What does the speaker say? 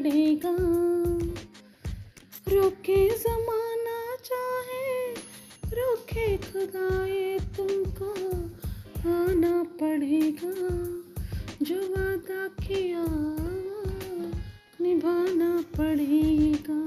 बढ़ेगा रुके जमाना चाहे रुके खुदाए तुमको आना पड़ेगा। जो वादा किया निभाना पड़ेगा।